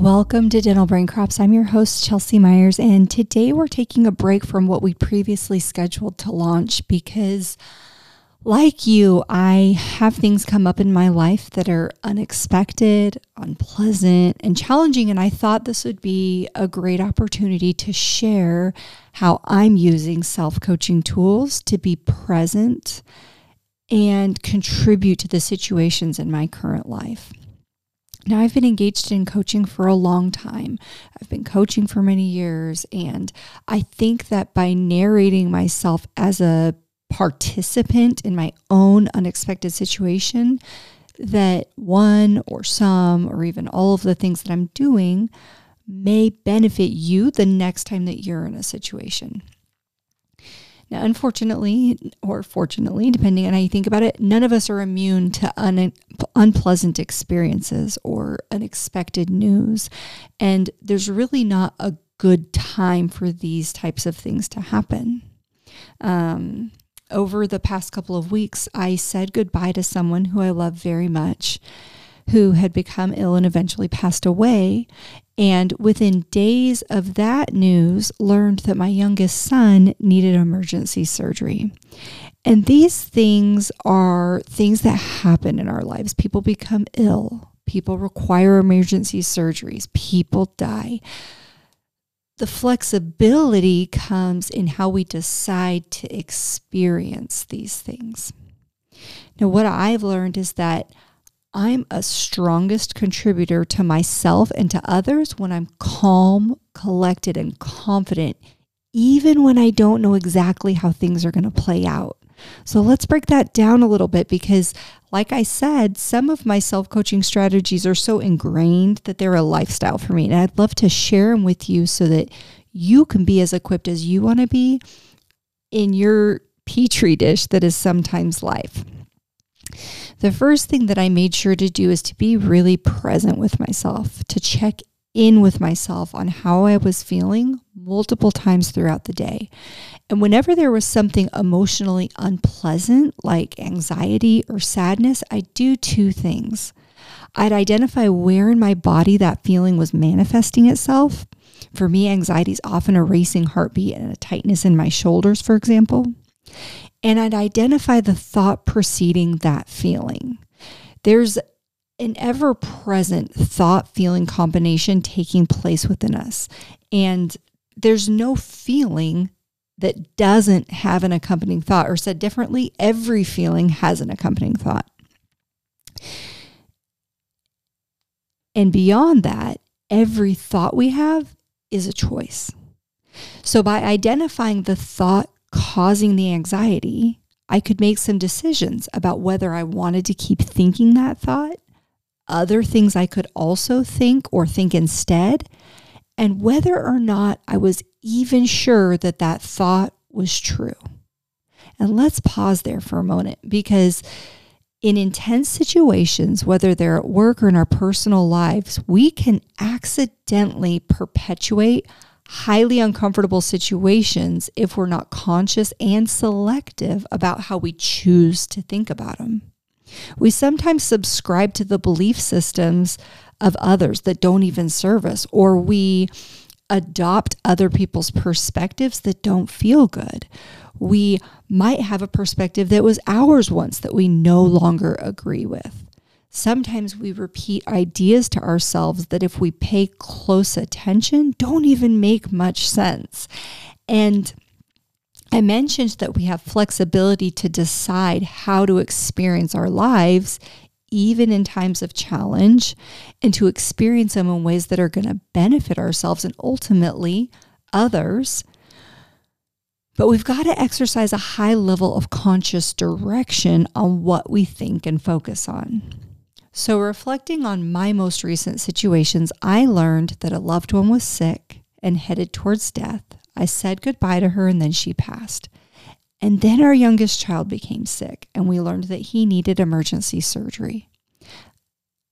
Welcome to Dental Brain Crops. I'm your host, Chelsea Myers, and today we're taking a break from what we previously scheduled to launch because, like you, I have things come up in my life that are unexpected, unpleasant, and challenging. And I thought this would be a great opportunity to share how I'm using self coaching tools to be present and contribute to the situations in my current life. Now, I've been engaged in coaching for a long time. I've been coaching for many years. And I think that by narrating myself as a participant in my own unexpected situation, that one or some or even all of the things that I'm doing may benefit you the next time that you're in a situation. Now, unfortunately, or fortunately, depending on how you think about it, none of us are immune to un- unpleasant experiences or unexpected news. And there's really not a good time for these types of things to happen. Um, over the past couple of weeks, I said goodbye to someone who I love very much who had become ill and eventually passed away. And within days of that news, learned that my youngest son needed emergency surgery. And these things are things that happen in our lives. People become ill, people require emergency surgeries, people die. The flexibility comes in how we decide to experience these things. Now, what I've learned is that I'm a strongest contributor to myself and to others when I'm calm, collected, and confident, even when I don't know exactly how things are going to play out. So let's break that down a little bit because, like I said, some of my self coaching strategies are so ingrained that they're a lifestyle for me. And I'd love to share them with you so that you can be as equipped as you want to be in your petri dish that is sometimes life the first thing that I made sure to do is to be really present with myself, to check in with myself on how I was feeling multiple times throughout the day. And whenever there was something emotionally unpleasant, like anxiety or sadness, I'd do two things. I'd identify where in my body that feeling was manifesting itself. For me, anxiety is often a racing heartbeat and a tightness in my shoulders, for example and I'd identify the thought preceding that feeling. There's an ever present thought feeling combination taking place within us. And there's no feeling that doesn't have an accompanying thought, or said differently, every feeling has an accompanying thought. And beyond that, every thought we have is a choice. So by identifying the thought causing the anxiety, I could make some decisions about whether I wanted to keep thinking that thought, other things I could also think or think instead, and whether or not I was even sure that that thought was true. And let's pause there for a moment because in intense situations, whether they're at work or in our personal lives, we can accidentally perpetuate highly uncomfortable situations if we're not conscious and selective about how we choose to think about them. We sometimes subscribe to the belief systems of others that don't even serve us, or we adopt other people's perspectives that don't feel good. We might have a perspective that was ours once that we no longer agree with. Sometimes we repeat ideas to ourselves that, if we pay close attention, don't even make much sense. And I mentioned that we have flexibility to decide how to experience our lives, even in times of challenge, and to experience them in ways that are going to benefit ourselves and ultimately others. But we've got to exercise a high level of conscious direction on what we think and focus on. So, reflecting on my most recent situations, I learned that a loved one was sick and headed towards death. I said goodbye to her and then she passed. And then our youngest child became sick and we learned that he needed emergency surgery.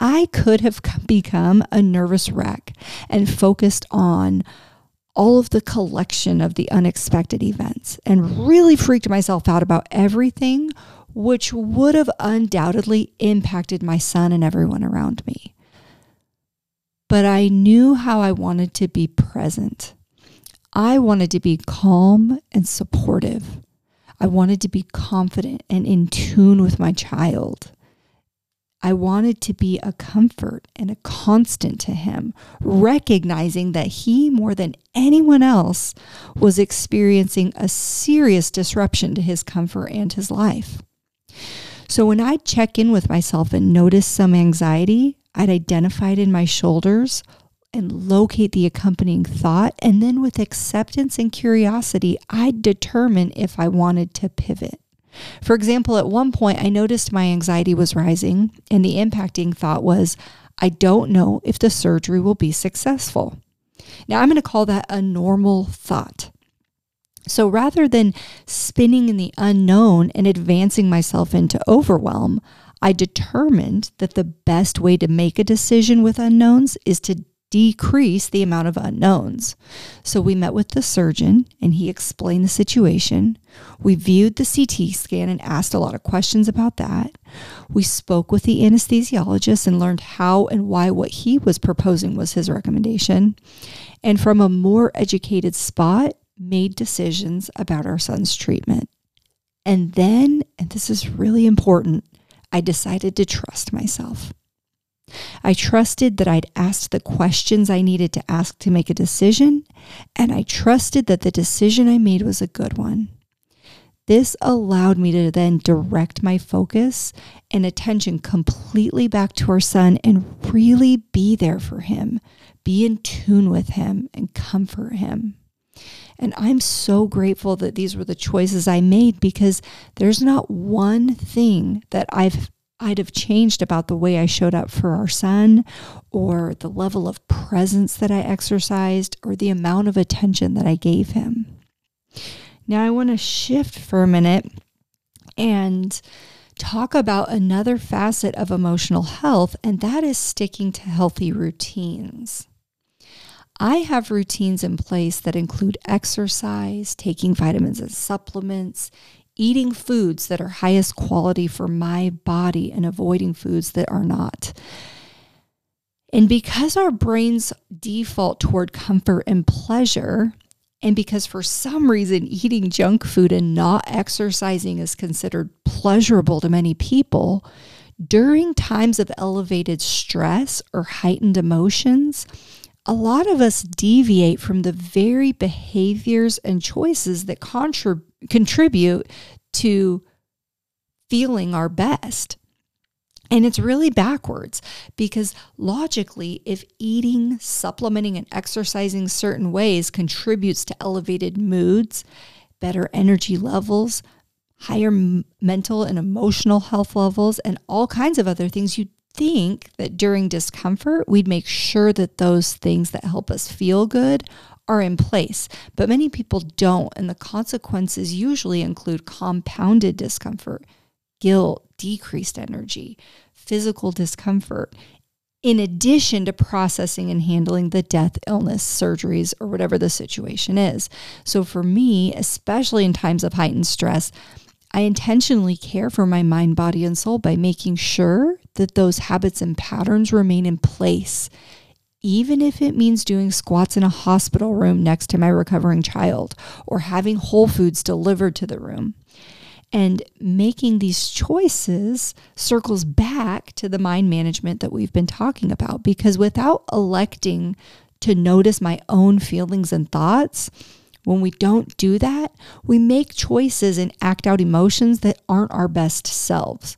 I could have become a nervous wreck and focused on all of the collection of the unexpected events and really freaked myself out about everything which would have undoubtedly impacted my son and everyone around me. but I knew how I wanted to be present. I wanted to be calm and supportive. I wanted to be confident and in tune with my child. I wanted to be a comfort and a constant to him, recognizing that he, more than anyone else, was experiencing a serious disruption to his comfort and his life. So when I'd check in with myself and notice some anxiety, I'd identify it in my shoulders and locate the accompanying thought. And then with acceptance and curiosity, I'd determine if I wanted to pivot. For example, at one point, I noticed my anxiety was rising, and the impacting thought was, I don't know if the surgery will be successful. Now, I'm going to call that a normal thought. So rather than spinning in the unknown and advancing myself into overwhelm, I determined that the best way to make a decision with unknowns is to decrease the amount of unknowns. So we met with the surgeon and he explained the situation. We viewed the CT scan and asked a lot of questions about that. We spoke with the anesthesiologist and learned how and why what he was proposing was his recommendation. And from a more educated spot, made decisions about our son's treatment. And then, and this is really important, I decided to trust myself. I trusted that I'd asked the questions I needed to ask to make a decision, and I trusted that the decision I made was a good one. This allowed me to then direct my focus and attention completely back to our son and really be there for him, be in tune with him, and comfort him. And I'm so grateful that these were the choices I made because there's not one thing that I've I'd have changed about the way I showed up for our son or the level of presence that I exercised or the amount of attention that I gave him. Now I want to shift for a minute and talk about another facet of emotional health, and that is sticking to healthy routines. I have routines in place that include exercise, taking vitamins and supplements, eating foods that are highest quality for my body, and avoiding foods that are not. And because our brains default toward comfort and pleasure, and because for some reason eating junk food and not exercising is considered pleasurable to many people, during times of elevated stress or heightened emotions, a lot of us deviate from the very behaviors and choices that contrib- contribute to feeling our best. And it's really backwards because logically, if eating, supplementing, and exercising certain ways contributes to elevated moods, better energy levels, higher mental and emotional health levels, and all kinds of other things, you think that during discomfort, we'd make sure that those things that help us feel good are in place. But many people don't. And the consequences usually include compounded discomfort, guilt, decreased energy, physical discomfort, in addition to processing and handling the death, illness, surgeries, or whatever the situation is. So for me, especially in times of heightened stress, I intentionally care for my mind, body, and soul by making sure that those habits and patterns remain in place, even if it means doing squats in a hospital room next to my recovering child or having Whole Foods delivered to the room. And making these choices circles back to the mind management that we've been talking about because without electing to notice my own feelings and thoughts, when we don't do that, we make choices and act out emotions that aren't our best selves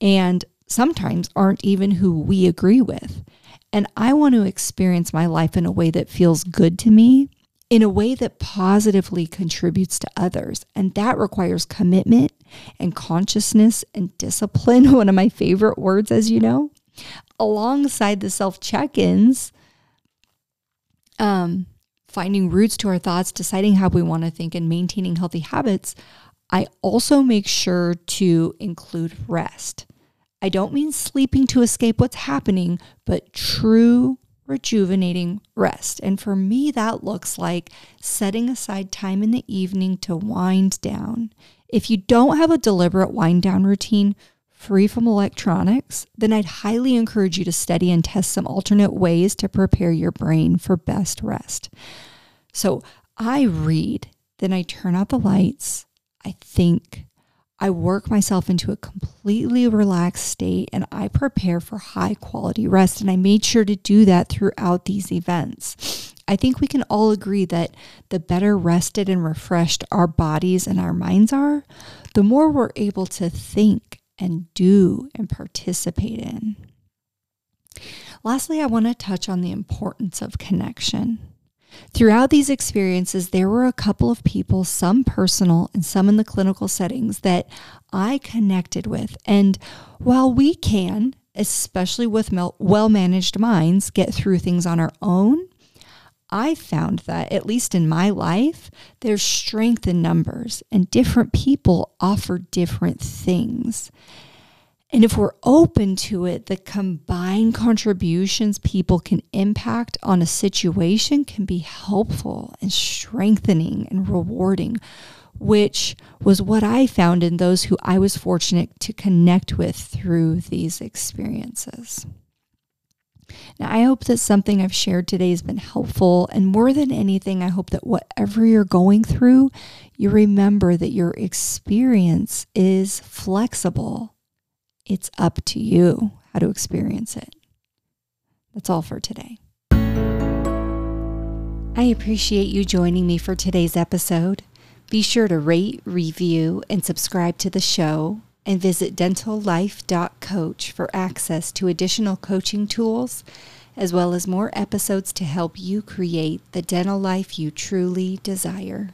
and sometimes aren't even who we agree with. And I want to experience my life in a way that feels good to me, in a way that positively contributes to others. And that requires commitment and consciousness and discipline, one of my favorite words, as you know, alongside the self check ins. Um, finding roots to our thoughts, deciding how we want to think, and maintaining healthy habits, I also make sure to include rest. I don't mean sleeping to escape what's happening, but true rejuvenating rest. And for me, that looks like setting aside time in the evening to wind down. If you don't have a deliberate wind down routine, free from electronics, then I'd highly encourage you to study and test some alternate ways to prepare your brain for best rest. So I read, then I turn out the lights, I think, I work myself into a completely relaxed state and I prepare for high quality rest. And I made sure to do that throughout these events. I think we can all agree that the better rested and refreshed our bodies and our minds are, the more we're able to think and do and participate in. Lastly, I want to touch on the importance of connection. Throughout these experiences, there were a couple of people, some personal and some in the clinical settings, that I connected with. And while we can, especially with well managed minds, get through things on our own, I found that, at least in my life, there's strength in numbers, and different people offer different things. And if we're open to it, the combined contributions people can impact on a situation can be helpful and strengthening and rewarding, which was what I found in those who I was fortunate to connect with through these experiences. Now, I hope that something I've shared today has been helpful. And more than anything, I hope that whatever you're going through, you remember that your experience is flexible it's up to you how to experience it. That's all for today. I appreciate you joining me for today's episode. Be sure to rate, review, and subscribe to the show, and visit dentallife.coach for access to additional coaching tools, as well as more episodes to help you create the dental life you truly desire.